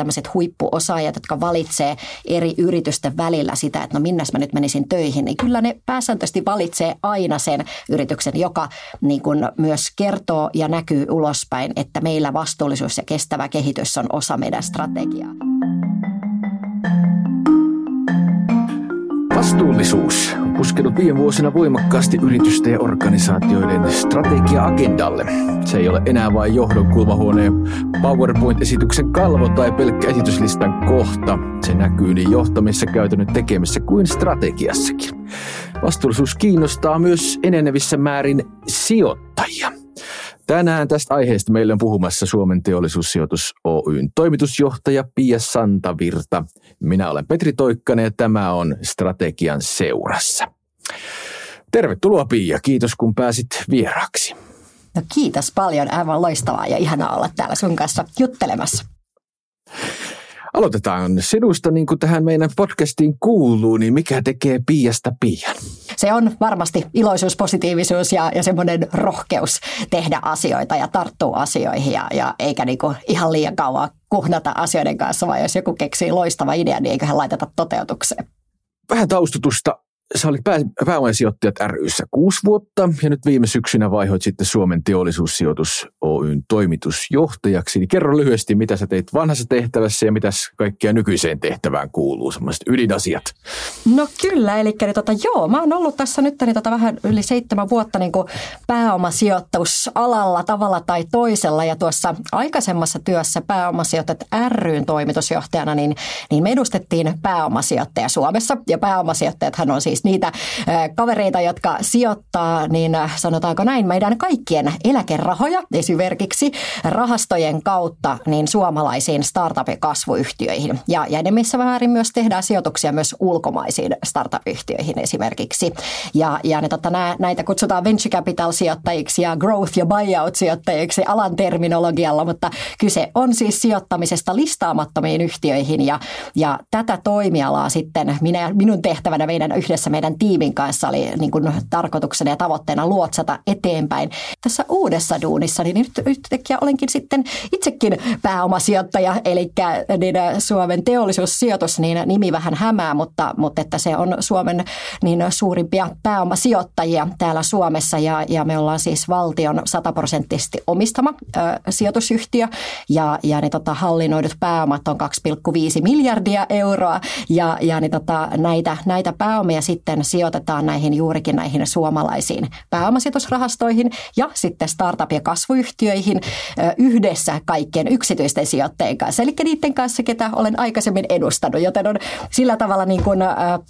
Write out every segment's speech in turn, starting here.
tämmöiset huippuosaajat, jotka valitsee eri yritysten välillä sitä, että no minnes mä nyt menisin töihin, niin kyllä ne pääsääntöisesti valitsee aina sen yrityksen, joka niin kuin myös kertoo ja näkyy ulospäin, että meillä vastuullisuus ja kestävä kehitys on osa meidän strategiaa. Vastuullisuus puskenut viime vuosina voimakkaasti yritysten ja organisaatioiden strategia-agendalle. Se ei ole enää vain johdon kulmahuoneen PowerPoint-esityksen kalvo tai pelkkä esityslistan kohta. Se näkyy niin johtamisessa, käytännön tekemisessä kuin strategiassakin. Vastuullisuus kiinnostaa myös enenevissä määrin sijoittajia. Tänään tästä aiheesta meillä on puhumassa Suomen teollisuussijoitus Oyn toimitusjohtaja Pia Santavirta. Minä olen Petri Toikkanen ja tämä on Strategian seurassa. Tervetuloa Pia, kiitos kun pääsit vieraaksi. No kiitos paljon, aivan loistavaa ja ihanaa olla täällä sun kanssa juttelemassa. Aloitetaan sinusta niin kuin tähän meidän podcastiin kuuluu, niin mikä tekee Piasta Pian? Se on varmasti iloisuus, positiivisuus ja, ja semmoinen rohkeus tehdä asioita ja tarttua asioihin ja, ja eikä niin kuin ihan liian kauan kuhnata asioiden kanssa, vaan jos joku keksii loistava idea, niin eiköhän laiteta toteutukseen. Vähän taustutusta sä olit pää, pääomasijoittajat ryssä kuusi vuotta ja nyt viime syksynä vaihoit sitten Suomen teollisuussijoitus Oyn toimitusjohtajaksi. Niin kerro lyhyesti, mitä sä teit vanhassa tehtävässä ja mitä kaikkea nykyiseen tehtävään kuuluu, semmoiset ydinasiat. No kyllä, eli niin tota, joo, mä oon ollut tässä nyt niin tota, vähän yli seitsemän vuotta niin kuin pääomasijoitusalalla tavalla tai toisella ja tuossa aikaisemmassa työssä pääomasijoittajat ryn toimitusjohtajana, niin, niin me edustettiin pääomasijoittaja Suomessa ja pääomasijoittajathan on siis siis niitä kavereita, jotka sijoittaa, niin sanotaanko näin, meidän kaikkien eläkerahoja esimerkiksi rahastojen kautta niin suomalaisiin startup- ja kasvuyhtiöihin. Ja, ja missä määrin myös tehdään sijoituksia myös ulkomaisiin startup-yhtiöihin esimerkiksi. Ja, ja ne, tota, nä, näitä kutsutaan venture capital-sijoittajiksi ja growth- ja buyout-sijoittajiksi alan terminologialla, mutta kyse on siis sijoittamisesta listaamattomiin yhtiöihin ja, ja tätä toimialaa sitten minä, minun tehtävänä meidän yhdessä yhdessä meidän tiimin kanssa oli niin kuin tarkoituksena ja tavoitteena luotsata eteenpäin. Tässä uudessa duunissa niin nyt yhtäkkiä olenkin sitten itsekin pääomasijoittaja, eli niin Suomen teollisuussijoitus, niin nimi vähän hämää, mutta, mutta että se on Suomen niin suurimpia pääomasijoittajia täällä Suomessa ja, ja me ollaan siis valtion sataprosenttisesti omistama ö, sijoitusyhtiö ja, ja ne tota, hallinnoidut pääomat on 2,5 miljardia euroa ja, ja ne, tota, näitä, näitä pääomia sitten sijoitetaan näihin juurikin näihin suomalaisiin pääomasijoitusrahastoihin ja sitten startup- ja kasvuyhtiöihin yhdessä kaikkien yksityisten sijoittajien kanssa. Eli niiden kanssa, ketä olen aikaisemmin edustanut, joten on sillä tavalla niin kuin,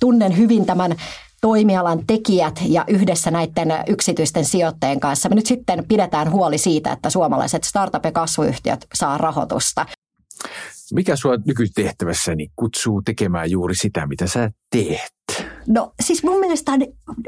tunnen hyvin tämän toimialan tekijät ja yhdessä näiden yksityisten sijoittajien kanssa me nyt sitten pidetään huoli siitä, että suomalaiset startup- ja kasvuyhtiöt saa rahoitusta. Mikä sinua nykytehtävässäni kutsuu tekemään juuri sitä, mitä sä teet? No siis mun mielestä on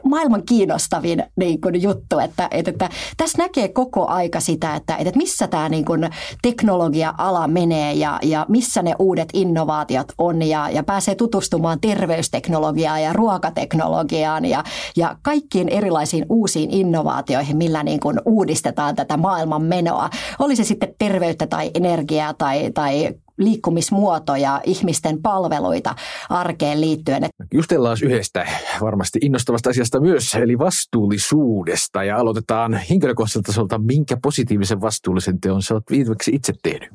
maailman kiinnostavin niin kuin, juttu, että, että, että tässä näkee koko aika sitä, että, että missä tämä niin kuin, teknologia-ala menee ja, ja missä ne uudet innovaatiot on ja, ja pääsee tutustumaan terveysteknologiaan ja ruokateknologiaan ja, ja kaikkiin erilaisiin uusiin innovaatioihin, millä niin kuin, uudistetaan tätä maailman menoa. Oli se sitten terveyttä tai energiaa tai, tai liikkumismuotoja, ihmisten palveluita arkeen liittyen. Justellaan yhdestä varmasti innostavasta asiasta myös, eli vastuullisuudesta. Ja aloitetaan henkilökohtaiselta tasolta, minkä positiivisen vastuullisen teon sä oot viimeksi itse tehnyt?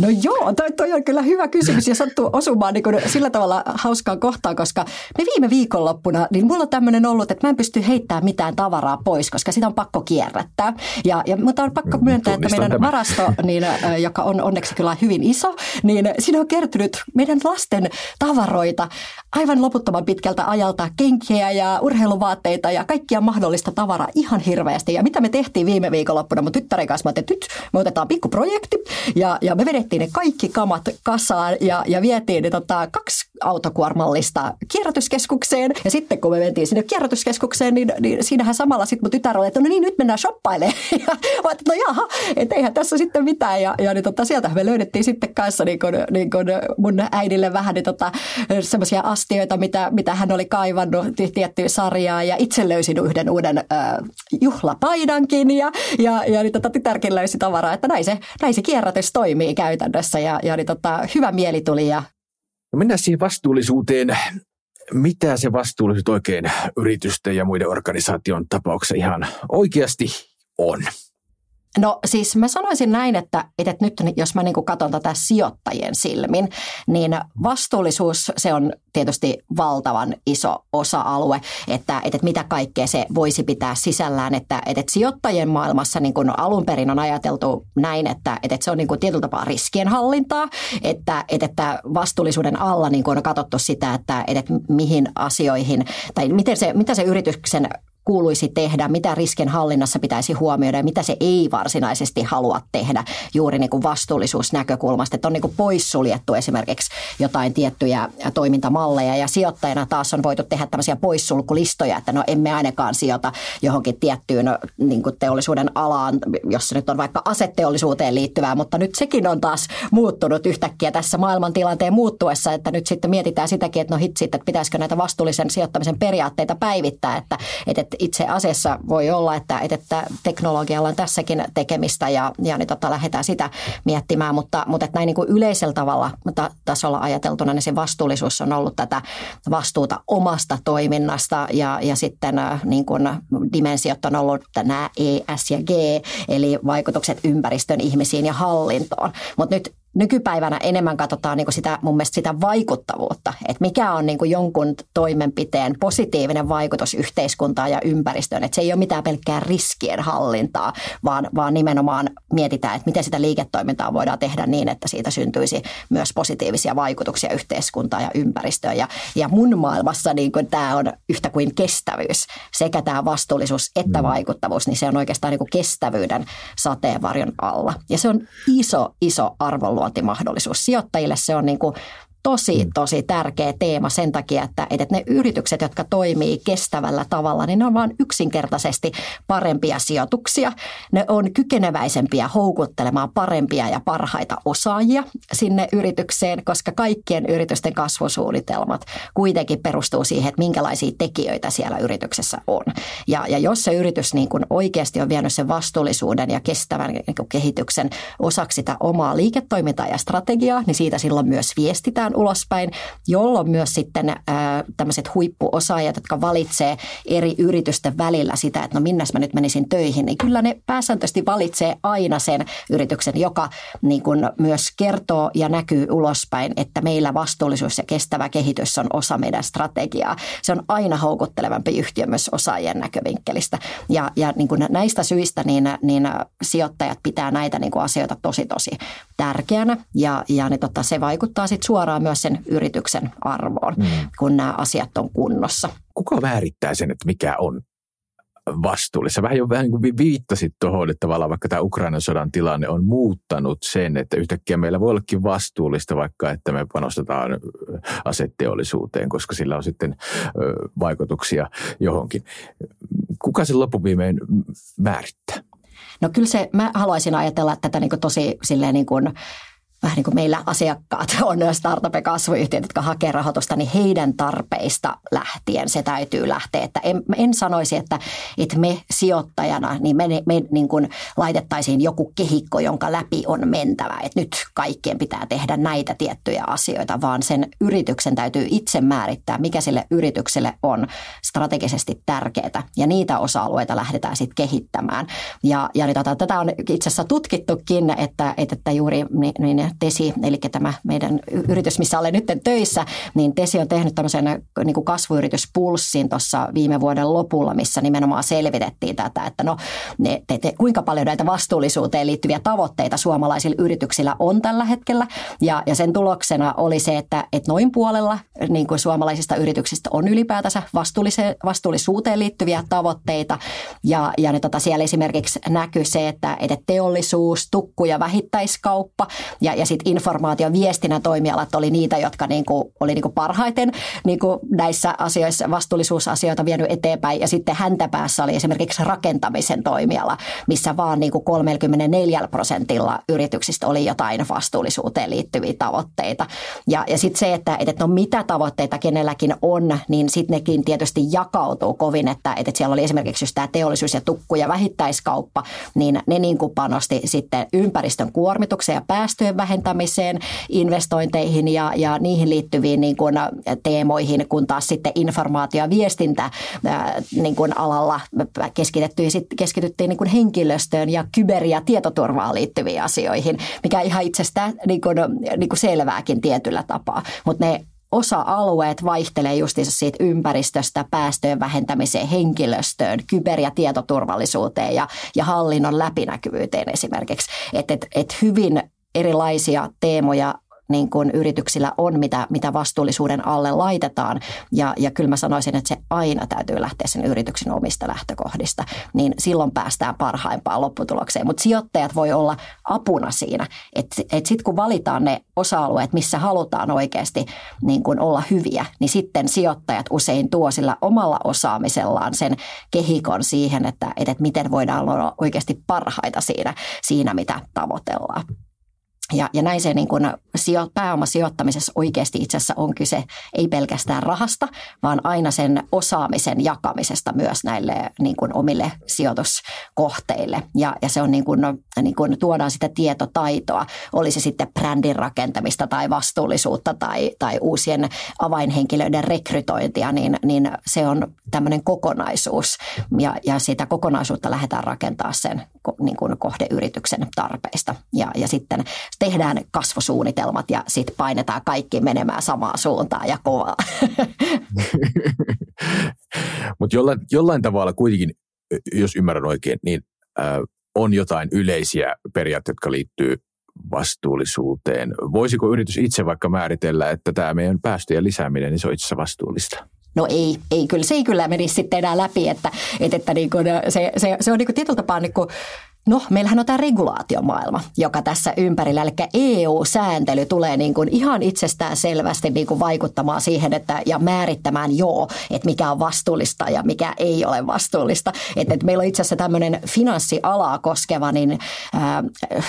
No joo, toi, toi on kyllä hyvä kysymys ja sattuu osumaan niin kuin sillä tavalla hauskaan kohtaan, koska me viime viikonloppuna, niin mulla on tämmöinen ollut, että mä en pysty heittämään mitään tavaraa pois, koska sitä on pakko kierrättää. Ja, ja, mutta on pakko myöntää, että meidän tämän. varasto, niin, joka on onneksi kyllä hyvin iso, niin siinä on kertynyt meidän lasten tavaroita aivan loputtoman pitkältä ajalta, kenkiä ja urheiluvaatteita ja kaikkia mahdollista tavaraa ihan hirveästi. Ja mitä me tehtiin viime viikonloppuna mun tyttären kanssa, mä että nyt me otetaan pikkuprojekti ja, ja me vedettiin ne kaikki kamat kasaan ja, ja vietiin ne tota, kaksi autokuormallista kierrätyskeskukseen. Ja sitten kun me mentiin sinne kierrätyskeskukseen, niin, niin siinähän samalla sitten mun tytär oli, että no niin, nyt mennään shoppailemaan. Ja mä että no jaha, että eihän tässä sitten mitään. Ja, ja niin tota, sieltä me löydettiin sitten kanssa niin kun, niin kun mun äidille vähän niin tota, semmoisia astioita, mitä, mitä hän oli kaivannut tiettyä sarjaa. Ja itse löysin yhden uuden äh, juhlapaidankin ja, ja, ja niin tota, tytärkin löysi tavaraa, että näin se, näin se kierrätys toimii käytännössä. Ja, ja niin tota, hyvä mieli tuli ja No mennään siihen vastuullisuuteen. Mitä se vastuullisuus oikein yritysten ja muiden organisaation tapauksessa ihan oikeasti on? No siis mä sanoisin näin, että, että nyt jos mä niin katson tätä sijoittajien silmin, niin vastuullisuus se on tietysti valtavan iso osa-alue, että, että mitä kaikkea se voisi pitää sisällään, että, että sijoittajien maailmassa niin kuin alun perin on ajateltu näin, että, että se on niin kuin tietyllä tapaa riskienhallintaa, että, että vastuullisuuden alla niin kuin on katsottu sitä, että, että mihin asioihin tai miten se, mitä se yrityksen kuuluisi tehdä, mitä riskin hallinnassa pitäisi huomioida ja mitä se ei varsinaisesti halua tehdä juuri niin kuin vastuullisuusnäkökulmasta. Että on niin kuin poissuljettu esimerkiksi jotain tiettyjä toimintamalleja ja sijoittajana taas on voitu tehdä tämmöisiä poissulkulistoja, että no emme ainakaan sijoita johonkin tiettyyn niin kuin teollisuuden alaan, jossa nyt on vaikka asetteollisuuteen liittyvää, mutta nyt sekin on taas muuttunut yhtäkkiä tässä maailmantilanteen muuttuessa, että nyt sitten mietitään sitäkin, että no hitsit, että pitäisikö näitä vastuullisen sijoittamisen periaatteita päivittää, että, että itse asiassa voi olla, että, että teknologialla on tässäkin tekemistä ja, ja niin tota, lähdetään sitä miettimään, mutta, mutta että näin niin kuin yleisellä tavalla ta- tasolla ajateltuna, niin se vastuullisuus on ollut tätä vastuuta omasta toiminnasta ja, ja sitten äh, niin kuin dimensiot on ollut nämä E, S ja G, eli vaikutukset ympäristön, ihmisiin ja hallintoon. Mutta nyt nykypäivänä enemmän katsotaan niin kuin sitä, mun mielestä sitä vaikuttavuutta, että mikä on niin kuin jonkun toimenpiteen positiivinen vaikutus yhteiskuntaan ja ympäristöön. Että se ei ole mitään pelkkää riskien hallintaa, vaan, vaan nimenomaan mietitään, että miten sitä liiketoimintaa voidaan tehdä niin, että siitä syntyisi myös positiivisia vaikutuksia yhteiskuntaan ja ympäristöön. Ja, ja mun maailmassa niin kuin tämä on yhtä kuin kestävyys, sekä tämä vastuullisuus että mm. vaikuttavuus, niin se on oikeastaan niin kuin kestävyyden sateenvarjon alla. Ja se on iso, iso arvonluonti mahdollisuus Sijoittajille. Se on niin kuin tosi, mm. tosi tärkeä teema sen takia, että, että ne yritykset, jotka toimii kestävällä tavalla, niin ne on vain yksinkertaisesti parempia sijoituksia. Ne on kykeneväisempiä houkuttelemaan parempia ja parhaita osaajia sinne yritykseen, koska kaikkien yritysten kasvusuunnitelmat kuitenkin perustuu siihen, että minkälaisia tekijöitä siellä yrityksessä on. Ja, ja jos se yritys niin kuin oikeasti on vienyt sen vastuullisuuden ja kestävän niin kehityksen osaksi sitä omaa liiketoimintaa ja strategiaa, niin siitä silloin myös viestitään ulospäin, jolloin myös sitten ää, tämmöiset huippuosaajat, jotka valitsee eri yritysten välillä sitä, että no minnes mä nyt menisin töihin, niin kyllä ne pääsääntöisesti valitsee aina sen yrityksen, joka niin kuin myös kertoo ja näkyy ulospäin, että meillä vastuullisuus ja kestävä kehitys on osa meidän strategiaa. Se on aina houkuttelevampi yhtiö myös osaajien näkövinkkelistä. Ja, ja niin kuin näistä syistä niin, niin sijoittajat pitää näitä niin kuin asioita tosi tosi tärkeänä ja, ja niin tota, se vaikuttaa sitten suoraan myös sen yrityksen arvoon, mm. kun nämä asiat on kunnossa. Kuka määrittää sen, että mikä on vastuullista. Vähän jo vähän niin kuin viittasit tuohon, että tavallaan vaikka tämä Ukrainan sodan tilanne on muuttanut sen, että yhtäkkiä meillä voi ollakin vastuullista vaikka, että me panostetaan aseteollisuuteen, koska sillä on sitten vaikutuksia johonkin. Kuka sen loppuviimein määrittää? No kyllä se, mä haluaisin ajatella tätä niin kuin tosi silleen niin kuin vähän niin kuin meillä asiakkaat on startup- ja kasvuyhtiöt, jotka hakee rahoitusta, niin heidän tarpeista lähtien se täytyy lähteä. Että en, en sanoisi, että, että me sijoittajana, niin me, me niin kuin laitettaisiin joku kehikko, jonka läpi on mentävä. Että nyt kaikkien pitää tehdä näitä tiettyjä asioita, vaan sen yrityksen täytyy itse määrittää, mikä sille yritykselle on strategisesti tärkeää. Ja niitä osa-alueita lähdetään sitten kehittämään. Ja, ja niin tota, tätä on itse asiassa tutkittukin, että, että juuri niin, niin Tesi, eli tämä meidän yritys, missä olen nyt töissä, niin Tesi on tehnyt tämmöisen niin kuin kasvuyrityspulssin tuossa viime vuoden lopulla, missä nimenomaan selvitettiin tätä, että no ne, te, te, kuinka paljon näitä vastuullisuuteen liittyviä tavoitteita suomalaisilla yrityksillä on tällä hetkellä. Ja, ja sen tuloksena oli se, että, että noin puolella niin kuin suomalaisista yrityksistä on ylipäätänsä vastuullisuuteen liittyviä tavoitteita. Ja, ja ne, tota, siellä esimerkiksi näkyy se, että, että teollisuus, tukku ja vähittäiskauppa ja ja sitten informaatio viestinnän toimialat oli niitä, jotka niin kuin, oli niin kuin parhaiten niin kuin näissä asioissa vastuullisuusasioita vienyt eteenpäin. Ja sitten häntä päässä oli esimerkiksi rakentamisen toimiala, missä vaan niin kuin 34 prosentilla yrityksistä oli jotain vastuullisuuteen liittyviä tavoitteita. Ja, ja sitten se, että, että no mitä tavoitteita kenelläkin on, niin sitten nekin tietysti jakautuu kovin, että, että siellä oli esimerkiksi just tämä teollisuus ja tukku ja vähittäiskauppa, niin ne niin kuin panosti sitten ympäristön kuormitukseen ja päästöjen investointeihin ja, ja niihin liittyviin niin kuin teemoihin, kun taas sitten informaatio- ja viestintä niin kuin alalla keskityttiin niin kuin henkilöstöön ja kyber- ja tietoturvaan liittyviin asioihin, mikä ihan itsestään niin kuin, niin kuin selvääkin tietyllä tapaa. Mutta ne osa-alueet vaihtelee justiinsa siitä ympäristöstä, päästöjen vähentämiseen, henkilöstöön, kyber- ja tietoturvallisuuteen ja, ja hallinnon läpinäkyvyyteen esimerkiksi. Että et, et hyvin erilaisia teemoja niin kuin yrityksillä on, mitä, mitä vastuullisuuden alle laitetaan. Ja, ja kyllä mä sanoisin, että se aina täytyy lähteä sen yrityksen omista lähtökohdista. Niin silloin päästään parhaimpaan lopputulokseen. Mutta sijoittajat voi olla apuna siinä. Että et sitten kun valitaan ne osa-alueet, missä halutaan oikeasti niin kuin olla hyviä, niin sitten sijoittajat usein tuo sillä omalla osaamisellaan sen kehikon siihen, että, että miten voidaan olla oikeasti parhaita siinä, siinä mitä tavoitellaan. Ja, ja näin se niin kuin sijo, pääomasijoittamisessa oikeasti itse asiassa on kyse ei pelkästään rahasta, vaan aina sen osaamisen jakamisesta myös näille niin kuin omille sijoituskohteille. Ja, ja se on niin kuin, niin kuin tuodaan sitä tietotaitoa, oli se sitten brändin rakentamista tai vastuullisuutta tai, tai uusien avainhenkilöiden rekrytointia, niin, niin se on tämmöinen kokonaisuus. Ja, ja sitä kokonaisuutta lähdetään rakentaa sen niin kuin kohdeyrityksen tarpeista. Ja, ja sitten tehdään kasvosuunnitelmat ja sitten painetaan kaikki menemään samaan suuntaan ja kovaa. Mutta jollain, jollain tavalla kuitenkin, jos ymmärrän oikein, niin äh, on jotain yleisiä periaatteita, jotka liittyy vastuullisuuteen. Voisiko yritys itse vaikka määritellä, että tämä meidän päästöjen lisääminen, niin se on itse vastuullista? No ei, ei kyllä, se ei kyllä menisi sitten enää läpi, että, että, että niin kuin se, se, se on niin kuin tietyllä tapaa niin kuin No, meillähän on tämä regulaatiomaailma, joka tässä ympärillä, eli EU-sääntely tulee niin kuin ihan itsestään selvästi niin kuin vaikuttamaan siihen että, ja määrittämään joo, että mikä on vastuullista ja mikä ei ole vastuullista. Että, että meillä on itse asiassa tämmöinen finanssialaa koskeva, niin ää,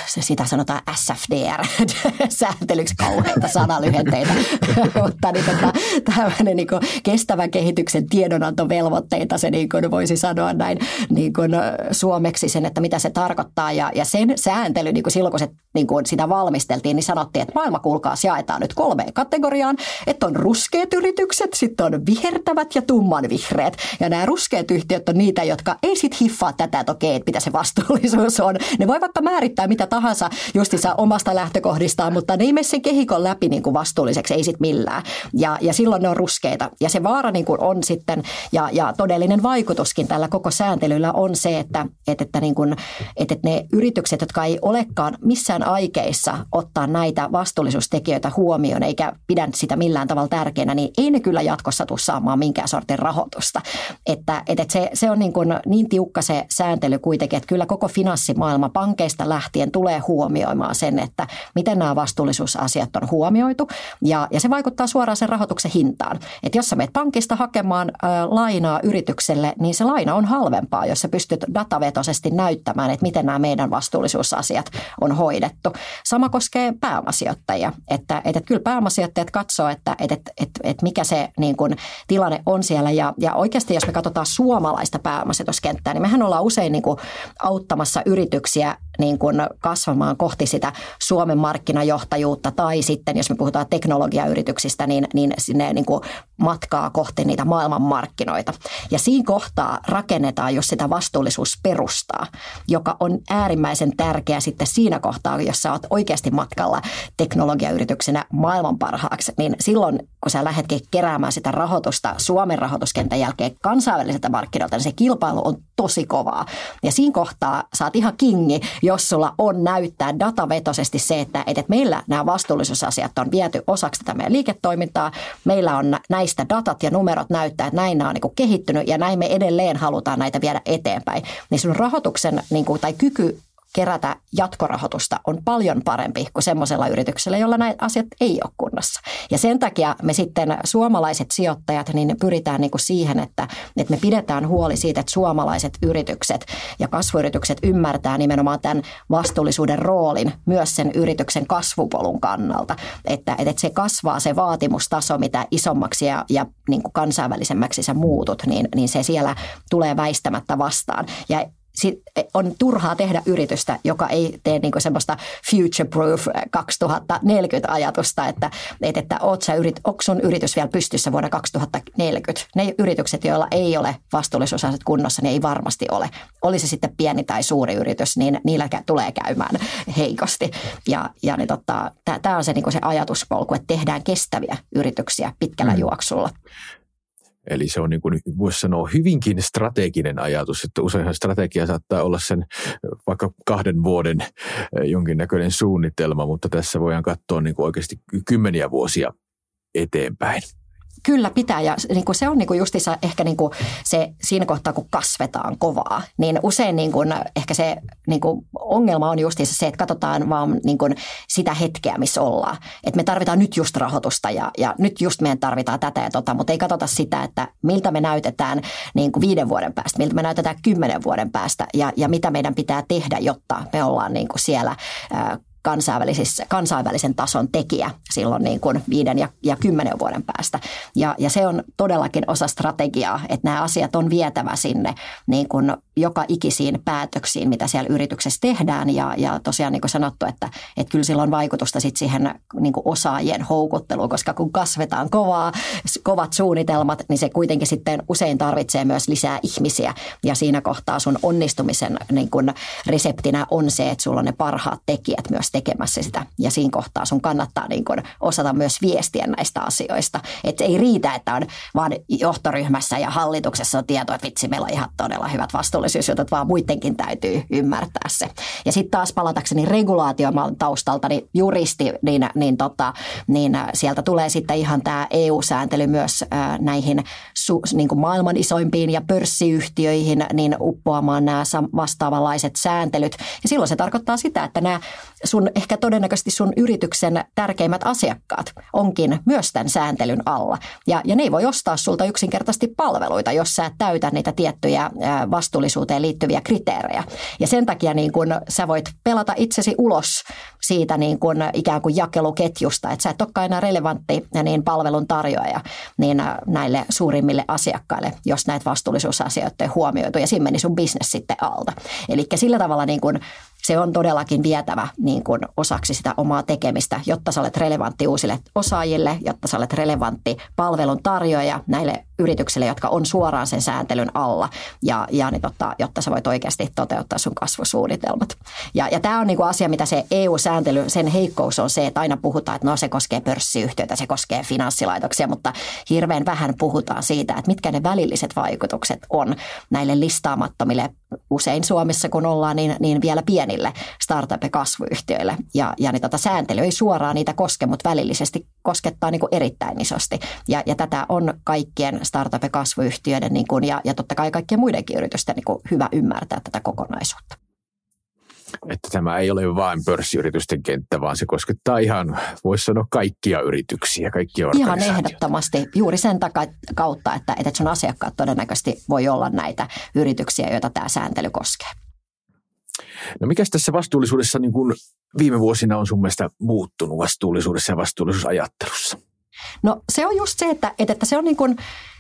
sitä sanotaan SFDR-sääntelyksi kauheita sanalyhenteitä, mutta niin, tota, tämmöinen niin kuin kestävän kehityksen tiedonantovelvoitteita se niin kuin voisi sanoa näin niin kuin suomeksi sen, että mitä se tarkoittaa tarkoittaa. Ja, ja sen sääntely, niin kuin silloin kun se, niin kuin sitä valmisteltiin, niin sanottiin, että maailma kuulkaas jaetaan nyt kolmeen kategoriaan. Että on ruskeat yritykset, sitten on vihertävät ja tumman vihreät. Ja nämä ruskeat yhtiöt on niitä, jotka ei sit hiffaa tätä, että okei, että mitä se vastuullisuus on. Ne voi vaikka määrittää mitä tahansa justissa omasta lähtökohdistaan, mutta ne ei mene sen kehikon läpi niin kuin vastuulliseksi, ei sit millään. Ja, ja silloin ne on ruskeita. Ja se vaara niin kuin on sitten, ja, ja todellinen vaikutuskin tällä koko sääntelyllä on se, että, että, että niin kuin, että ne yritykset, jotka ei olekaan missään aikeissa ottaa näitä vastuullisuustekijöitä huomioon eikä pidä sitä millään tavalla tärkeänä, niin ei ne kyllä jatkossa tule saamaan minkään sortin rahoitusta. Että, että se, se on niin, kuin niin tiukka se sääntely kuitenkin, että kyllä koko finanssimaailma pankeista lähtien tulee huomioimaan sen, että miten nämä vastuullisuusasiat on huomioitu ja, ja se vaikuttaa suoraan sen rahoituksen hintaan. Että jos sä meet pankista hakemaan ä, lainaa yritykselle, niin se laina on halvempaa, jos sä pystyt datavetoisesti näyttämään, miten nämä meidän vastuullisuusasiat on hoidettu. Sama koskee pääomasijoittajia, että, että kyllä pääomasijoittajat katsoo, että, että, että, että, että mikä se niin kuin, tilanne on siellä ja, ja oikeasti jos me katsotaan suomalaista pääomasijoituskenttää, niin mehän ollaan usein niin kuin, auttamassa yrityksiä niin kuin kasvamaan kohti sitä Suomen markkinajohtajuutta tai sitten, jos me puhutaan teknologiayrityksistä, niin, niin sinne niin kuin matkaa kohti niitä maailmanmarkkinoita. Ja siinä kohtaa rakennetaan jos sitä vastuullisuusperustaa, joka on äärimmäisen tärkeä sitten siinä kohtaa, jos sä oot oikeasti matkalla teknologiayrityksenä maailman parhaaksi, niin silloin kun sä lähdetkin keräämään sitä rahoitusta Suomen rahoituskentän jälkeen kansainväliseltä markkinoilta, niin se kilpailu on tosi kovaa. Ja siinä kohtaa oot ihan kingi, jos sulla on näyttää datavetoisesti se, että, että meillä nämä vastuullisuusasiat on viety osaksi tätä meidän liiketoimintaa, meillä on näistä datat ja numerot näyttää, että näin nämä on niin kehittynyt ja näin me edelleen halutaan näitä viedä eteenpäin. Niin sun rahoituksen niin kuin, tai kyky kerätä jatkorahoitusta on paljon parempi kuin semmoisella yrityksellä, jolla näitä asiat ei ole kunnossa. Ja sen takia me sitten suomalaiset sijoittajat niin pyritään niin kuin siihen, että, että me pidetään huoli siitä, että suomalaiset yritykset ja kasvuyritykset ymmärtää nimenomaan tämän vastuullisuuden roolin myös sen yrityksen kasvupolun kannalta. Että, että se kasvaa se vaatimustaso, mitä isommaksi ja, ja niin kuin kansainvälisemmäksi sä muutut, niin, niin se siellä tulee väistämättä vastaan. Ja on turhaa tehdä yritystä, joka ei tee niin semmoista future-proof 2040-ajatusta, että, että, että oot sä yrit, onko sun yritys vielä pystyssä vuonna 2040. Ne yritykset, joilla ei ole vastuullisuusasiat kunnossa, niin ei varmasti ole. Oli se sitten pieni tai suuri yritys, niin niillä tulee käymään heikosti. Ja, ja niin tota, tämä on se, niin se ajatuspolku, että tehdään kestäviä yrityksiä pitkällä mm. juoksulla. Eli se on niin kuin, voisi sanoa hyvinkin strateginen ajatus, että useinhan strategia saattaa olla sen vaikka kahden vuoden jonkinnäköinen suunnitelma, mutta tässä voidaan katsoa niin kuin oikeasti kymmeniä vuosia eteenpäin. Kyllä pitää ja niin kuin se on niin kuin justissa ehkä niin kuin se siinä kohtaa, kun kasvetaan kovaa, niin usein niin kuin ehkä se niin kuin ongelma on justissa se, että katsotaan vaan niin kuin sitä hetkeä, missä ollaan. Että me tarvitaan nyt just rahoitusta ja, ja nyt just meidän tarvitaan tätä ja tota, mutta ei katsota sitä, että miltä me näytetään niin kuin viiden vuoden päästä, miltä me näytetään kymmenen vuoden päästä ja, ja mitä meidän pitää tehdä, jotta me ollaan niin kuin siellä kansainvälisen tason tekijä silloin niin kuin viiden ja, ja kymmenen vuoden päästä. Ja, ja se on todellakin osa strategiaa, että nämä asiat on vietävä sinne niin kuin joka ikisiin päätöksiin, mitä siellä yrityksessä tehdään. Ja, ja tosiaan niin kuin sanottu, että, että kyllä sillä on vaikutusta sit siihen niin kuin osaajien houkutteluun, koska kun kasvetaan kovaa, kovat suunnitelmat, niin se kuitenkin sitten usein tarvitsee myös lisää ihmisiä. Ja siinä kohtaa sun onnistumisen niin kuin reseptinä on se, että sulla on ne parhaat tekijät myös tekemässä sitä. Ja siinä kohtaa sun kannattaa niin kuin osata myös viestiä näistä asioista. Että ei riitä, että on vaan johtoryhmässä ja hallituksessa on tieto, että vitsi, meillä on ihan todella hyvät vastuullisuusjutut, vaan muidenkin täytyy ymmärtää se. Ja sitten taas palatakseni regulaatiomaan taustalta, niin juristi, niin, niin, tota, niin sieltä tulee sitten ihan tämä EU-sääntely myös äh, näihin su, niin kuin maailman isoimpiin ja pörssiyhtiöihin niin uppoamaan nämä vastaavanlaiset sääntelyt. Ja silloin se tarkoittaa sitä, että nämä sun ehkä todennäköisesti sun yrityksen tärkeimmät asiakkaat onkin myös tämän sääntelyn alla. Ja, ja ne ei voi ostaa sulta yksinkertaisesti palveluita, jos sä et täytä niitä tiettyjä vastuullisuuteen liittyviä kriteerejä. Ja sen takia niin kun sä voit pelata itsesi ulos siitä niin kun ikään kuin jakeluketjusta, että sä et olekaan enää relevantti niin palvelun tarjoaja niin näille suurimmille asiakkaille, jos näitä vastuullisuusasioita ei huomioitu ja siinä meni sun bisnes sitten alta. Eli sillä tavalla niin kun se on todellakin vietävä niin kuin osaksi sitä omaa tekemistä, jotta sä olet relevantti uusille osaajille, jotta sä olet relevantti palvelun tarjoaja näille yrityksille, jotka on suoraan sen sääntelyn alla, ja, ja niin totta, jotta sä voit oikeasti toteuttaa sun kasvusuunnitelmat. Ja, ja tämä on niin kuin asia, mitä se EU-sääntely, sen heikkous on se, että aina puhutaan, että no se koskee pörssiyhtiöitä, se koskee finanssilaitoksia, mutta hirveän vähän puhutaan siitä, että mitkä ne välilliset vaikutukset on näille listaamattomille, usein Suomessa kun ollaan, niin, niin vielä pienille startup- ja kasvuyhtiöille. Ja, ja niin tota sääntely ei suoraan niitä koske, mutta välillisesti koskettaa niin kuin erittäin isosti. Ja, ja tätä on kaikkien startup- ja kasvuyhtiöiden niin kuin, ja, ja totta kai kaikkien muidenkin yritysten niin kuin hyvä ymmärtää tätä kokonaisuutta. Että tämä ei ole vain pörssiyritysten kenttä, vaan se koskettaa ihan, voisi sanoa, kaikkia yrityksiä, kaikkia Ihan ehdottomasti juuri sen takia, kautta, että, että sun asiakkaat todennäköisesti voi olla näitä yrityksiä, joita tämä sääntely koskee. No mikä tässä vastuullisuudessa niin kuin viime vuosina on sun mielestä muuttunut vastuullisuudessa ja vastuullisuusajattelussa? No se on just se, että, että se on niin kuin,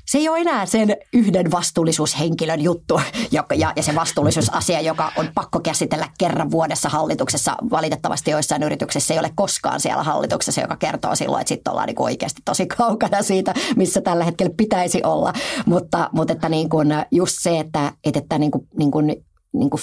se ei ole enää sen yhden vastuullisuushenkilön juttu joka, ja, ja se vastuullisuusasia, joka on pakko käsitellä kerran vuodessa hallituksessa. Valitettavasti joissain yrityksissä ei ole koskaan siellä hallituksessa, joka kertoo silloin, että sitten ollaan niin oikeasti tosi kaukana siitä, missä tällä hetkellä pitäisi olla. Mutta, mutta että niin kuin just se, että, että niin kuin, niin kuin niin kuin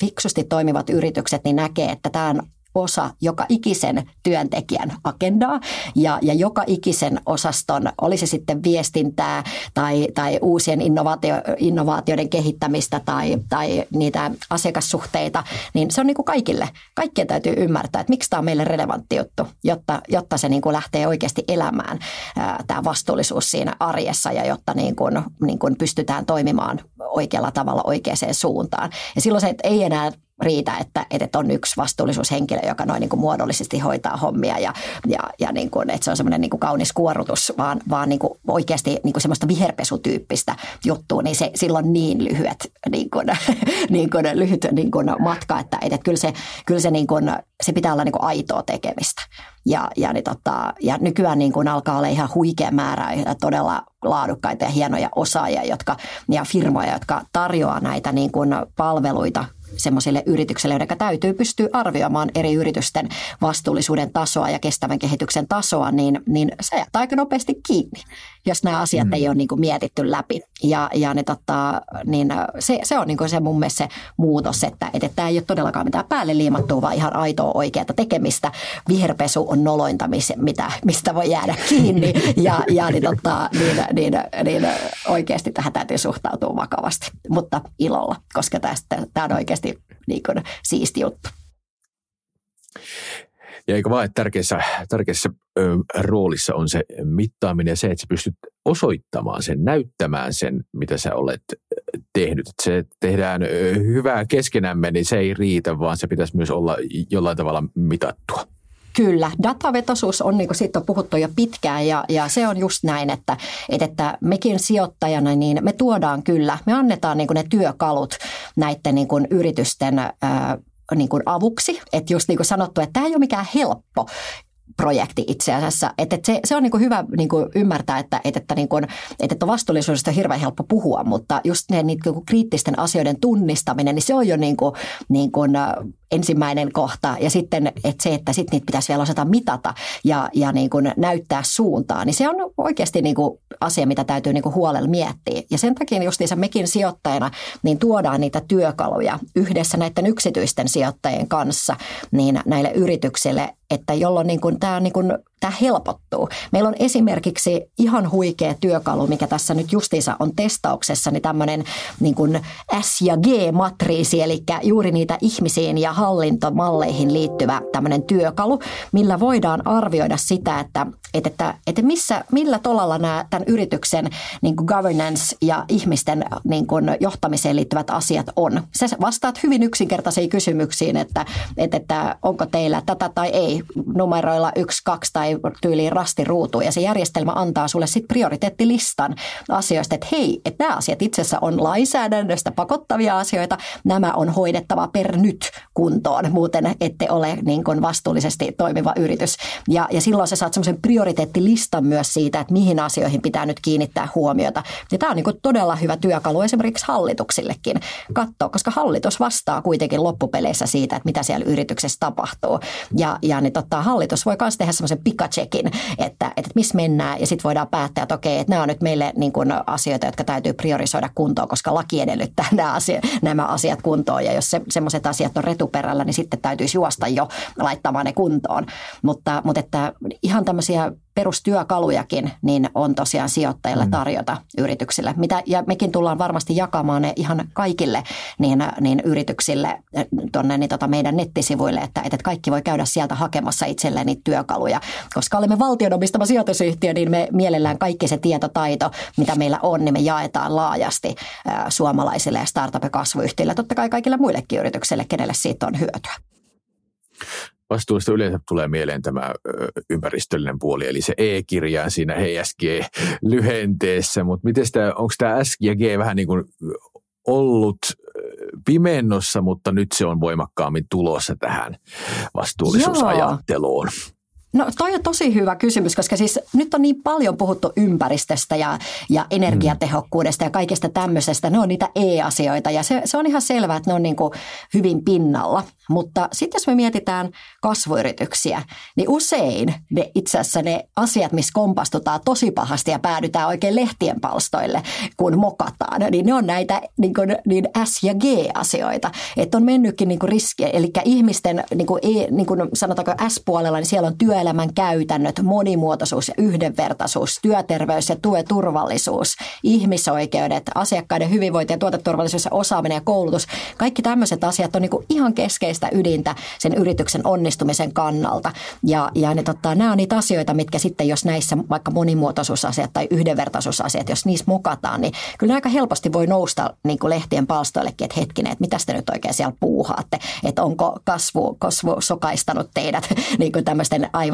fiksusti toimivat yritykset niin näkee, että tämä on osa joka ikisen työntekijän agendaa ja, ja joka ikisen osaston, oli se sitten viestintää tai, tai uusien innovaatio, innovaatioiden kehittämistä tai, tai niitä asiakassuhteita, niin se on niin kuin kaikille. Kaikkien täytyy ymmärtää, että miksi tämä on meille relevantti juttu, jotta, jotta se niin kuin lähtee oikeasti elämään ää, tämä vastuullisuus siinä arjessa ja jotta niin kuin, niin kuin pystytään toimimaan oikealla tavalla oikeaan suuntaan. Ja silloin se ei enää riitä, että, että on yksi vastuullisuushenkilö, joka noin niin kuin muodollisesti hoitaa hommia ja, ja, ja niin kuin, että se on semmoinen niin kuin kaunis kuorutus, vaan, vaan niin kuin oikeasti niin kuin semmoista viherpesutyyppistä juttua, niin se silloin niin lyhyet, niin kuin, niin kuin, lyhyt niin kuin matka, että, että kyllä se, kyllä se, niin kuin, se pitää olla niin kuin aitoa tekemistä. Ja, ja, niin tota, ja nykyään niin kuin alkaa olla ihan huikea määrä ja todella laadukkaita ja hienoja osaajia jotka, ja firmoja, jotka tarjoaa näitä niin kuin palveluita semmoisille yrityksille, joiden täytyy pystyä arvioimaan eri yritysten vastuullisuuden tasoa ja kestävän kehityksen tasoa, niin, niin se jättää aika nopeasti kiinni, jos nämä asiat mm. ei ole niin kuin mietitty läpi. Ja, ja ne, tota, niin se, se on niin kuin se mun mielestä se muutos, että, että tämä ei ole todellakaan mitään päälle liimattua, vaan ihan aitoa oikeaa tekemistä. Viherpesu on nolointa, mitä, mistä voi jäädä kiinni ja, ja niin, tota, niin, niin, niin, oikeasti tähän täytyy suhtautua vakavasti, mutta ilolla, koska tästä, tämä on oikeasti oikeasti niin kuin, siisti juttu. Ja eikö vaan, että tärkeässä, tärkeässä ö, roolissa on se mittaaminen ja se, että sä pystyt osoittamaan sen, näyttämään sen, mitä sä olet tehnyt. Että se tehdään hyvää keskenämme, niin se ei riitä, vaan se pitäisi myös olla jollain tavalla mitattua. Kyllä, datavetosuus on, niin kuin siitä on puhuttu jo pitkään ja, ja se on just näin, että, että mekin sijoittajana niin me tuodaan kyllä, me annetaan niin kuin ne työkalut näiden niin kuin yritysten ää, niin kuin avuksi. Että just niin kuin sanottu, että tämä ei ole mikään helppo projekti itse asiassa. Että, se, se on niin kuin hyvä niin kuin ymmärtää, että, että, että, niin kuin, että vastuullisuudesta on hirveän helppo puhua, mutta just ne niin kuin kriittisten asioiden tunnistaminen, niin se on jo niin kuin, niin kuin ensimmäinen kohta. Ja sitten että se, että sitten niitä pitäisi vielä osata mitata ja, ja niin kuin näyttää suuntaan, niin se on oikeasti niin kuin asia, mitä täytyy niin kuin huolella miettiä. Ja sen takia justiinsa mekin sijoittajana niin tuodaan niitä työkaluja yhdessä näiden yksityisten sijoittajien kanssa niin näille yrityksille, että jolloin niin kuin tämä, niin kuin, tämä helpottuu. Meillä on esimerkiksi ihan huikea työkalu, mikä tässä nyt justiinsa on testauksessa, niin tämmöinen niin kuin S- ja G-matriisi, eli juuri niitä ihmisiin ja hallintomalleihin liittyvä tämmöinen työkalu, millä voidaan arvioida sitä, että, että, että missä, millä tolalla nämä tämän yrityksen niin kuin governance ja ihmisten niin kuin johtamiseen liittyvät asiat on. Se vastaat hyvin yksinkertaisiin kysymyksiin, että, että, että onko teillä tätä tai ei numeroilla yksi, kaksi tai tyyliin rastiruutu ja se järjestelmä antaa sulle sitten prioriteettilistan asioista, että hei, että nämä asiat itse asiassa on lainsäädännöstä pakottavia asioita, nämä on hoidettava per nyt, kun kuntoon, muuten ette ole niin kuin vastuullisesti toimiva yritys. Ja, ja silloin sä saat semmoisen prioriteettilistan myös siitä, että mihin asioihin pitää nyt kiinnittää huomiota. Ja tämä on niin kuin todella hyvä työkalu esimerkiksi hallituksillekin katsoa, koska hallitus vastaa kuitenkin loppupeleissä siitä, että mitä siellä yrityksessä tapahtuu. Ja, ja niin tota, hallitus voi myös tehdä semmoisen pikachekin, että, että missä mennään ja sitten voidaan päättää, että okei, että nämä on nyt meille niin kuin asioita, jotka täytyy priorisoida kuntoon, koska laki edellyttää nämä, asiat, nämä asiat kuntoon. Ja jos se, semmoiset asiat on retuperäisiä, perällä, niin sitten täytyisi juosta jo laittamaan ne kuntoon. Mutta, mutta että ihan tämmöisiä perustyökalujakin niin on tosiaan sijoittajille mm. tarjota mm. yrityksille. Mitä, ja mekin tullaan varmasti jakamaan ne ihan kaikille niin, niin yrityksille eh, tuonne niin tota meidän nettisivuille, että, että kaikki voi käydä sieltä hakemassa itselleen niitä työkaluja. Koska olemme valtion omistama sijoitusyhtiö, niin me mielellään kaikki se tietotaito, mitä meillä on, niin me jaetaan laajasti ää, suomalaisille ja startup- ja kasvuyhtiöille, totta kai kaikille muillekin yrityksille, kenelle siitä on hyötyä. Vastuullista yleensä tulee mieleen tämä ympäristöllinen puoli, eli se E-kirjaan siinä HSG-lyhenteessä, mutta miten tämä, onko tämä S ja G vähän niin kuin ollut pimennossa, mutta nyt se on voimakkaammin tulossa tähän vastuullisuusajatteluun? Joo. No toi on tosi hyvä kysymys, koska siis nyt on niin paljon puhuttu ympäristöstä ja, ja energiatehokkuudesta ja kaikesta tämmöisestä. Ne on niitä e-asioita ja se, se on ihan selvää, että ne on niin kuin hyvin pinnalla. Mutta sitten jos me mietitään kasvuyrityksiä, niin usein ne itse asiassa ne asiat, missä kompastutaan tosi pahasti ja päädytään oikein lehtien palstoille, kun mokataan, niin ne on näitä niin, kuin, niin S- ja G-asioita. Että on mennytkin niin kuin riskiä, eli ihmisten niin kuin e, niin kuin sanotaanko S-puolella, niin siellä on työ työelämän käytännöt, monimuotoisuus ja yhdenvertaisuus, työterveys ja turvallisuus, ihmisoikeudet, asiakkaiden hyvinvointi ja tuoteturvallisuus ja osaaminen ja koulutus. Kaikki tämmöiset asiat on niin kuin ihan keskeistä ydintä sen yrityksen onnistumisen kannalta. Ja, ja ne, totta, nämä on niitä asioita, mitkä sitten, jos näissä vaikka monimuotoisuusasiat tai yhdenvertaisuusasiat, jos niissä mokataan, niin kyllä aika helposti voi nousta niin kuin lehtien palstoillekin, että hetkinen, että mitä te nyt oikein siellä puuhaatte, että onko kasvu, kasvu sokaistanut teidät niin kuin tämmöisten aivan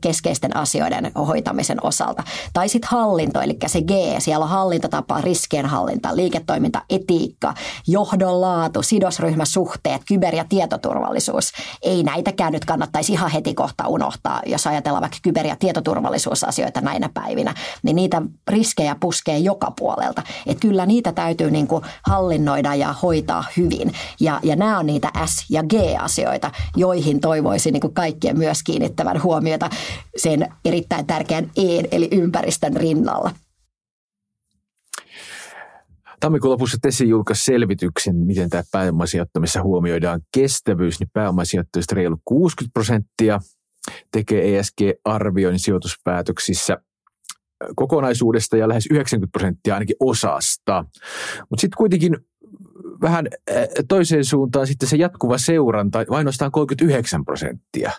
keskeisten asioiden hoitamisen osalta. Tai sitten hallinto, eli se G, siellä on hallintotapa, riskienhallinta, liiketoiminta, etiikka, johdon laatu, sidosryhmäsuhteet, kyber- ja tietoturvallisuus. Ei näitäkään nyt kannattaisi ihan heti kohta unohtaa, jos ajatellaan vaikka kyber- ja tietoturvallisuusasioita näinä päivinä, niin niitä riskejä puskee joka puolelta. Että kyllä niitä täytyy niin kuin hallinnoida ja hoitaa hyvin. Ja, ja nämä on niitä S- ja G-asioita, joihin toivoisin niin kuin kaikkien myös kiinnittävän huomiota sen erittäin tärkeän E, eli ympäristön rinnalla. Tammikuun lopussa Tesi julkaisi selvityksen, miten tämä pääomasijoittamisessa huomioidaan kestävyys, niin pääomasijoittajista reilu 60 prosenttia tekee ESG-arvioinnin sijoituspäätöksissä kokonaisuudesta ja lähes 90 prosenttia ainakin osasta. Mutta sitten kuitenkin vähän toiseen suuntaan sitten se jatkuva seuranta, vain 39 prosenttia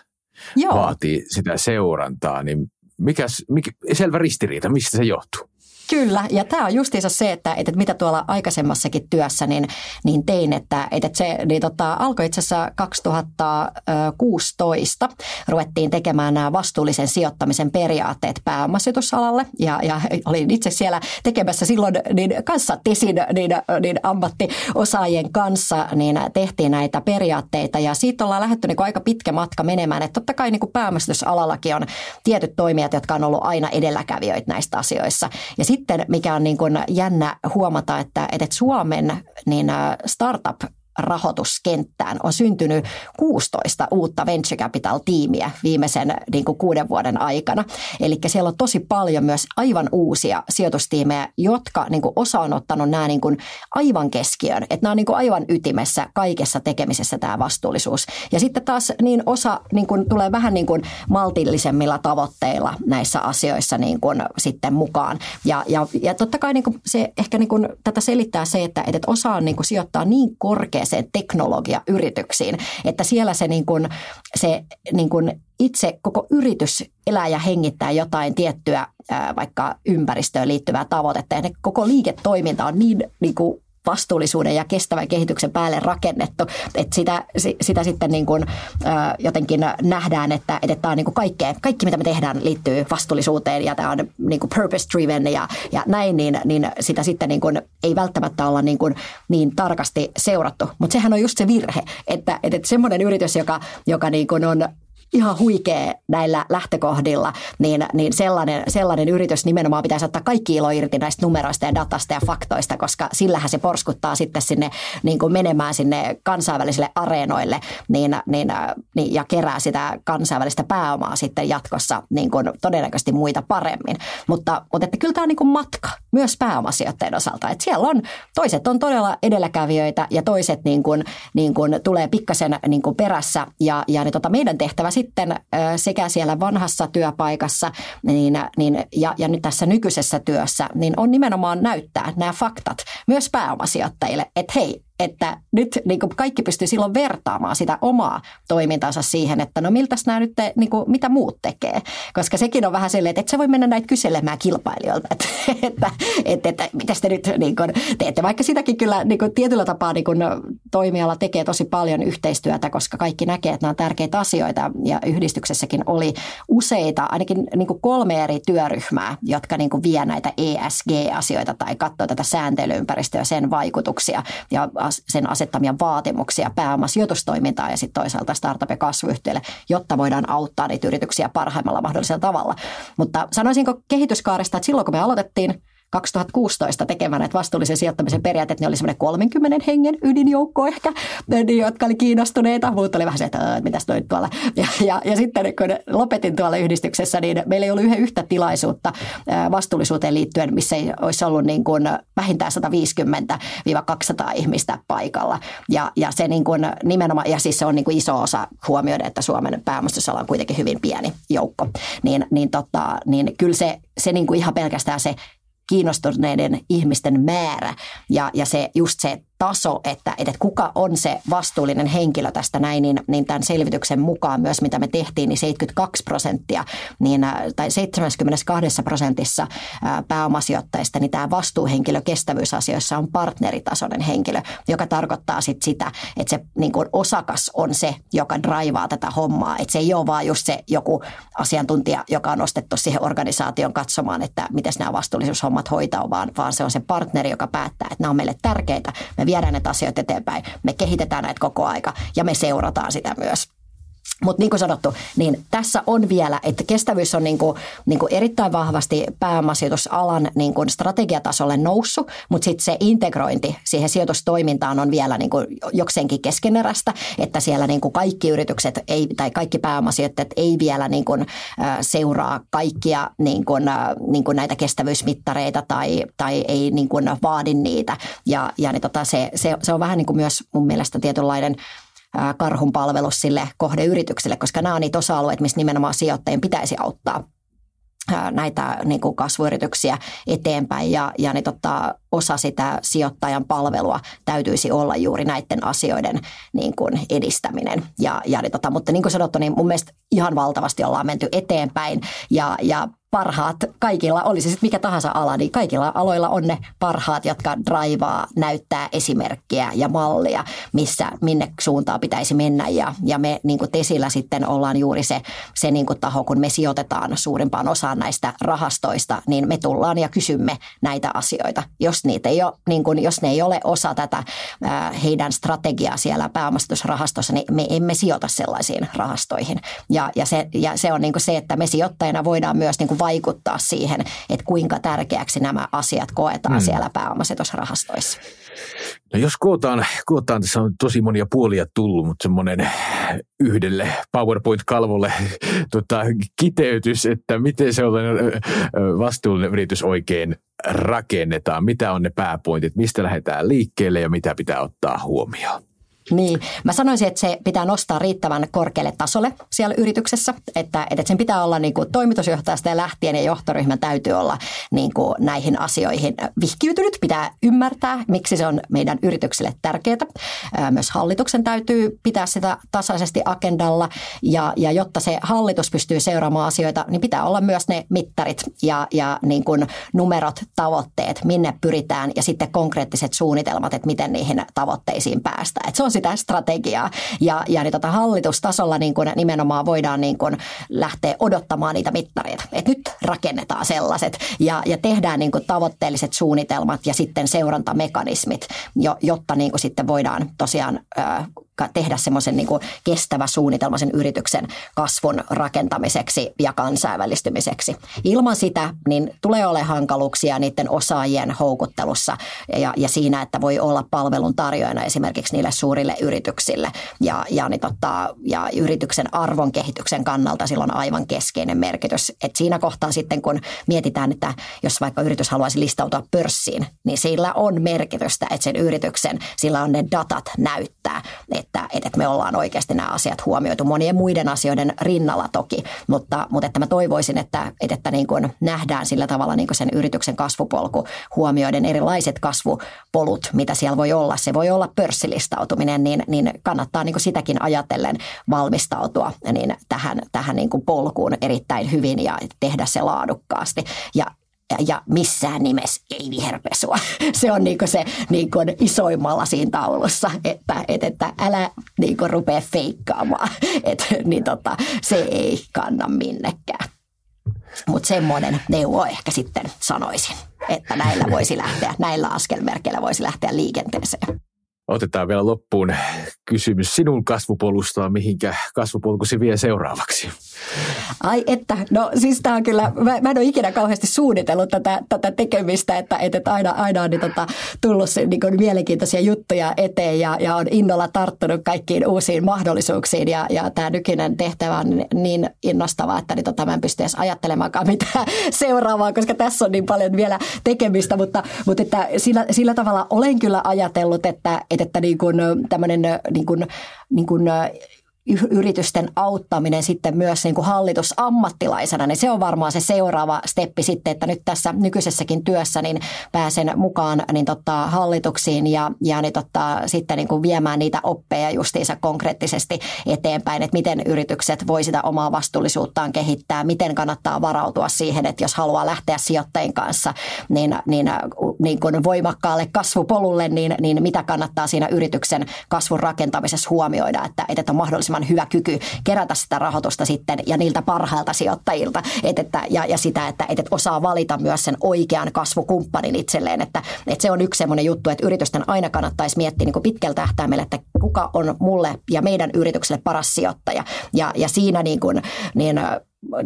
Joo. vaatii sitä seurantaa, niin mikäs, mikä, selvä ristiriita, mistä se johtuu? Kyllä, ja tämä on justiinsa se, että, että mitä tuolla aikaisemmassakin työssä niin, niin tein, että, että se niin tota, alkoi itse asiassa 2016, ruvettiin tekemään nämä vastuullisen sijoittamisen periaatteet pääomasijoitusalalle, ja, ja olin itse siellä tekemässä silloin niin kanssa TESin niin, niin ammattiosaajien kanssa, niin tehtiin näitä periaatteita, ja siitä ollaan lähdetty niin aika pitkä matka menemään, että totta kai niin pääomasijoitusalallakin on tietyt toimijat, jotka on ollut aina edelläkävijöitä näistä asioissa, ja sitten mikä on niin kuin jännä huomata, että, että Suomen niin startup rahoituskenttään on syntynyt 16 uutta venture capital-tiimiä viimeisen niin kuin kuuden vuoden aikana. Eli siellä on tosi paljon myös aivan uusia sijoitustiimejä, jotka niin kuin osa on ottanut nämä niin kuin aivan keskiöön. Että nämä on niin kuin aivan ytimessä kaikessa tekemisessä tämä vastuullisuus. Ja sitten taas niin osa niin kuin tulee vähän niin kuin maltillisemmilla tavoitteilla näissä asioissa niin kuin sitten mukaan. Ja, ja, ja totta kai niin kuin se ehkä niin kuin tätä selittää se, että, että osa on niin kuin sijoittaa niin korkeasti koneeseen teknologiayrityksiin, että siellä se, niin kuin, se niin kuin itse koko yritys elää ja hengittää jotain tiettyä vaikka ympäristöön liittyvää tavoitetta ja ne koko liiketoiminta on niin, niin kuin vastuullisuuden ja kestävän kehityksen päälle rakennettu. Että sitä, sitä sitten niin kuin, jotenkin nähdään, että, että tämä on niin kuin kaikkea, kaikki mitä me tehdään liittyy vastuullisuuteen ja tämä on niin kuin purpose driven ja, ja näin, niin, niin sitä sitten niin kuin ei välttämättä olla niin, kuin niin tarkasti seurattu. Mutta sehän on just se virhe, että, että semmoinen yritys, joka, joka niin kuin on ihan huikea näillä lähtökohdilla, niin, niin sellainen, sellainen yritys nimenomaan pitäisi ottaa kaikki ilo irti näistä numeroista ja datasta ja faktoista, koska sillähän se porskuttaa sitten sinne niin kuin menemään sinne kansainvälisille areenoille niin, niin, niin, ja kerää sitä kansainvälistä pääomaa sitten jatkossa niin kuin todennäköisesti muita paremmin. Mutta, mutta että kyllä tämä on niin kuin matka myös pääomasijoittajien osalta. Että siellä on, toiset on todella edelläkävijöitä ja toiset niin kuin, niin kuin tulee pikkasen niin kuin perässä ja, ja ne, tota, meidän tehtävä sitten sekä siellä vanhassa työpaikassa niin, niin, ja, ja nyt tässä nykyisessä työssä, niin on nimenomaan näyttää nämä faktat myös pääomasijoittajille, että hei, että nyt niin kuin kaikki pystyy silloin vertaamaan sitä omaa toimintansa siihen, että no miltä nämä nyt, niin kuin, mitä muut tekee. Koska sekin on vähän silleen, että et sä voi mennä näitä kyselemään kilpailijoilta, että, että, että, että mitä te nyt niin kuin, teette. Vaikka sitäkin kyllä niin kuin, tietyllä tapaa niin kuin, toimiala tekee tosi paljon yhteistyötä, koska kaikki näkee, että nämä on tärkeitä asioita. Ja yhdistyksessäkin oli useita, ainakin niin kuin kolme eri työryhmää, jotka niin kuin, vie näitä ESG-asioita tai katsoo tätä sääntelyympäristöä ja sen vaikutuksia. Ja sen asettamia vaatimuksia pääomasijoitustoimintaan ja sitten toisaalta startup- ja kasvuyhtiöille, jotta voidaan auttaa niitä yrityksiä parhaimmalla mahdollisella tavalla. Mutta sanoisinko kehityskaaresta, että silloin kun me aloitettiin, 2016 tekemään näitä vastuullisen sijoittamisen periaatteet, ne oli semmoinen 30 hengen ydinjoukko ehkä, niin, jotka oli kiinnostuneita. Muut oli vähän se, että mitäs toi tuolla. Ja, ja, ja sitten kun lopetin tuolla yhdistyksessä, niin meillä ei ollut yhden yhtä tilaisuutta vastuullisuuteen liittyen, missä ei olisi ollut niin kuin vähintään 150-200 ihmistä paikalla. Ja, ja se niin kuin nimenomaan, ja siis se on niin kuin iso osa huomioida, että Suomen pääomastusala on kuitenkin hyvin pieni joukko. Niin, niin, tota, niin kyllä se, se niin kuin ihan pelkästään se kiinnostuneiden ihmisten määrä. Ja, ja se, just se taso, että, että kuka on se vastuullinen henkilö tästä näin, niin, niin tämän selvityksen mukaan myös, mitä me tehtiin, niin 72 prosenttia niin, äh, tai 72 prosentissa äh, pääomasijoittajista, niin tämä vastuuhenkilö kestävyysasioissa on partneritasoinen henkilö, joka tarkoittaa sit sitä, että se niin kuin osakas on se, joka draivaa tätä hommaa. Että se ei ole vaan just se joku asiantuntija, joka on nostettu siihen organisaation katsomaan, että miten nämä vastuullisuushommat hoitaa, vaan, vaan se on se partneri, joka päättää, että nämä on meille tärkeitä. Me viedään näitä asioita eteenpäin, me kehitetään näitä koko aika ja me seurataan sitä myös. Mutta niin kuin sanottu, niin tässä on vielä, että kestävyys on niin kuin, niin kuin erittäin vahvasti pääomasijoitusalan niin kuin strategiatasolle noussut, mutta sitten se integrointi siihen sijoitustoimintaan on vielä niin kuin jokseenkin keskeneräistä, että siellä niin kuin kaikki yritykset ei, tai kaikki pääomasijoittajat ei vielä niin kuin, seuraa kaikkia niin kuin, niin kuin näitä kestävyysmittareita tai, tai ei niin kuin vaadi niitä. Ja, ja niin tota, se, se, se on vähän niin kuin myös mun mielestä tietynlainen – karhun palvelus sille kohdeyritykselle, koska nämä on niitä osa-alueita, missä nimenomaan sijoittajien pitäisi auttaa näitä niin kuin kasvuyrityksiä eteenpäin ja, ja niin tota, osa sitä sijoittajan palvelua täytyisi olla juuri näiden asioiden niin kuin edistäminen. Ja, ja niin tota, mutta niin kuin sanottu, niin mun mielestä ihan valtavasti ollaan menty eteenpäin ja, ja parhaat kaikilla, olisi se sitten mikä tahansa ala, niin kaikilla aloilla on ne parhaat, jotka draivaa, näyttää esimerkkiä ja mallia, missä, minne suuntaan pitäisi mennä. Ja, ja me niin kuin Tesillä sitten ollaan juuri se, se niin kuin taho, kun me sijoitetaan suurimpaan osaan näistä rahastoista, niin me tullaan ja kysymme näitä asioita. Jos, niitä ei ole, niin kuin, jos ne ei ole osa tätä heidän strategiaa siellä pääomastusrahastossa, niin me emme sijoita sellaisiin rahastoihin. Ja, ja, se, ja se on niin kuin se, että me sijoittajina voidaan myös niin kuin vaikuttaa siihen, että kuinka tärkeäksi nämä asiat koetaan hmm. siellä pääomasijoitusrahastoissa. No jos kootaan, kootaan, tässä on tosi monia puolia tullut, mutta semmoinen yhdelle PowerPoint-kalvolle tota, kiteytys, että miten sellainen vastuullinen yritys oikein rakennetaan, mitä on ne pääpointit, mistä lähdetään liikkeelle ja mitä pitää ottaa huomioon. Niin, mä sanoisin, että se pitää nostaa riittävän korkealle tasolle siellä yrityksessä, että, että sen pitää olla niin kuin toimitusjohtajasta ja lähtien ja johtoryhmän täytyy olla niin kuin näihin asioihin vihkiytynyt. Pitää ymmärtää, miksi se on meidän yritykselle tärkeää. Myös hallituksen täytyy pitää sitä tasaisesti agendalla ja, ja jotta se hallitus pystyy seuraamaan asioita, niin pitää olla myös ne mittarit ja, ja niin kuin numerot, tavoitteet, minne pyritään ja sitten konkreettiset suunnitelmat, että miten niihin tavoitteisiin päästään. Että se on sitä strategiaa. Ja, ja niin tota hallitustasolla niin kuin nimenomaan voidaan niin kuin lähteä odottamaan niitä mittareita. Että nyt rakennetaan sellaiset ja, ja tehdään niin kuin tavoitteelliset suunnitelmat ja sitten seurantamekanismit, jotta niin kuin sitten voidaan tosiaan tehdä semmoisen niin kestävä suunnitelma sen yrityksen kasvun rakentamiseksi ja kansainvälistymiseksi. Ilman sitä niin tulee olemaan hankaluuksia niiden osaajien houkuttelussa ja, ja siinä, että voi olla palvelun tarjoajana esimerkiksi niille suurille yrityksille. Ja, ja, niin tota, ja yrityksen arvon kehityksen kannalta sillä on aivan keskeinen merkitys. Et siinä kohtaa sitten, kun mietitään, että jos vaikka yritys haluaisi listautua pörssiin, niin sillä on merkitystä, että sen yrityksen, sillä on ne datat näyttää, että, että me ollaan oikeasti nämä asiat huomioitu monien muiden asioiden rinnalla toki, mutta, mutta että mä toivoisin, että, että niin kuin nähdään sillä tavalla niin kuin sen yrityksen kasvupolku huomioiden erilaiset kasvupolut, mitä siellä voi olla. Se voi olla pörssilistautuminen, niin, niin kannattaa niin kuin sitäkin ajatellen valmistautua niin tähän, tähän niin kuin polkuun erittäin hyvin ja tehdä se laadukkaasti. Ja ja missään nimessä ei viherpesua. Se on niin se niin isoimmalla siinä taulussa, että, että, että älä niin rupea feikkaamaan. että niin tota, se ei kanna minnekään. Mutta semmoinen neuvo ehkä sitten sanoisin, että näillä voisi lähteä, näillä askelmerkeillä voisi lähteä liikenteeseen. Otetaan vielä loppuun kysymys sinun kasvupolusta, mihinkä kasvupolkusi vie seuraavaksi? Ai että, no siis tämä on kyllä, mä, mä en ole ikinä kauheasti suunnitellut tätä, tätä tekemistä, että, että aina, aina on niin, tota, tullut niin kuin, mielenkiintoisia juttuja eteen ja, ja on innolla tarttunut kaikkiin uusiin mahdollisuuksiin ja, ja tämä nykyinen tehtävä on niin innostava, että niin, tota, mä en pysty edes ajattelemaankaan mitään seuraavaa, koska tässä on niin paljon vielä tekemistä, mutta, mutta että sillä, sillä tavalla olen kyllä ajatellut, että, että, että niin tämmöinen niin kuin, niin kuin, yritysten auttaminen sitten myös niin kuin hallitusammattilaisena, niin se on varmaan se seuraava steppi sitten, että nyt tässä nykyisessäkin työssä niin pääsen mukaan niin totta, hallituksiin ja, ja niin totta, sitten niin kuin viemään niitä oppeja justiinsa konkreettisesti eteenpäin, että miten yritykset voi sitä omaa vastuullisuuttaan kehittää, miten kannattaa varautua siihen, että jos haluaa lähteä sijoittajien kanssa niin, niin, niin kuin voimakkaalle kasvupolulle, niin, niin mitä kannattaa siinä yrityksen kasvun rakentamisessa huomioida, että, että on mahdollisimman mahdollisimman hyvä kyky kerätä sitä rahoitusta sitten ja niiltä parhailta sijoittajilta. Et, että, ja, ja sitä, että et, osaa valita myös sen oikean kasvukumppanin itselleen. Että, että se on yksi sellainen juttu, että yritysten aina kannattaisi miettiä niin kuin pitkällä tähtäimellä, että kuka on mulle ja meidän yritykselle paras sijoittaja. Ja, ja siinä niin kuin, niin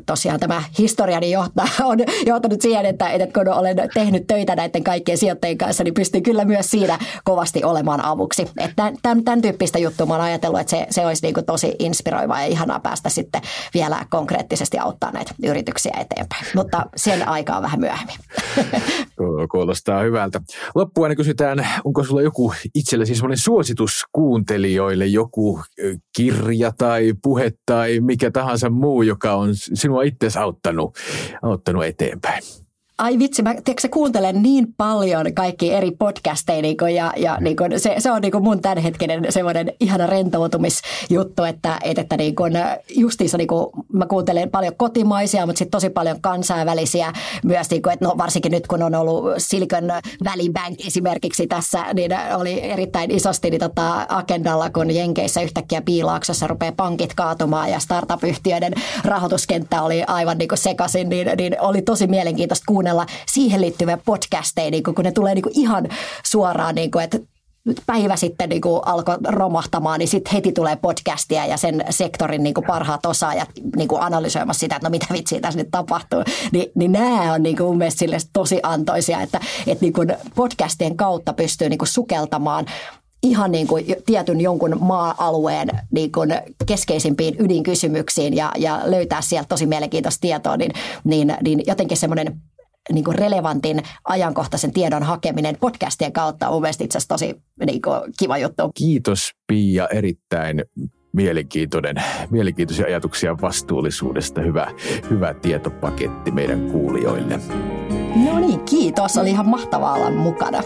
tosiaan tämä historiani johtaa, on johtanut siihen, että, että kun olen tehnyt töitä näiden kaikkien sijoittajien kanssa, niin pystyn kyllä myös siinä kovasti olemaan avuksi. Että tämän, tämän tyyppistä juttua olen ajatellut, että se, se olisi niin kuin tosi inspiroivaa ja ihanaa päästä sitten vielä konkreettisesti auttaa näitä yrityksiä eteenpäin. Mutta sen aika on vähän myöhemmin. Kuulostaa hyvältä. Loppuun kysytään, onko sulla joku itsellesi semmoinen suositus kuuntelijoille, joku kirja tai puhe tai mikä tahansa muu, joka on sinua itse auttanut, auttanut eteenpäin? Ai vitsi, mä tiedätkö, kuuntelen niin paljon kaikki eri podcasteja niin kuin, ja, ja niin kuin, se, se on niin kuin mun tämänhetkinen semmoinen ihana rentoutumisjuttu, että, että, että niin kuin, justiinsa niin kuin, mä kuuntelen paljon kotimaisia, mutta sitten tosi paljon kansainvälisiä myös, niin kuin, että no, varsinkin nyt kun on ollut Silicon Valley Bank esimerkiksi tässä, niin oli erittäin isosti niin tota, agendalla, kun Jenkeissä yhtäkkiä piilaaksossa rupeaa pankit kaatumaan ja startup-yhtiöiden rahoituskenttä oli aivan niin kuin sekaisin, niin, niin oli tosi mielenkiintoista kuunnella kuunnella siihen liittyviä podcasteja, niin kun ne tulee niin ihan suoraan, niin kuin, että päivä sitten niin kuin alkoi romahtamaan, niin sitten heti tulee podcastia ja sen sektorin niin kuin parhaat osaajat niin kuin analysoimassa sitä, että no mitä vitsiä tässä nyt tapahtuu. Ni, niin nämä on niin kuin mun mielestä tosi antoisia, että, että niin kuin podcastien kautta pystyy niin kuin sukeltamaan ihan niin kuin tietyn jonkun maa-alueen niin kuin keskeisimpiin ydinkysymyksiin ja, ja löytää sieltä tosi mielenkiintoista tietoa, niin, niin, niin jotenkin semmoinen niin kuin relevantin ajankohtaisen tiedon hakeminen podcastien kautta on mielestäni itse asiassa tosi niin kuin, kiva juttu. Kiitos Pia, erittäin mielenkiintoinen, mielenkiintoisia ajatuksia vastuullisuudesta. Hyvä, hyvä tietopaketti meidän kuulijoille. No niin, kiitos. Oli ihan mahtavaa olla mukana.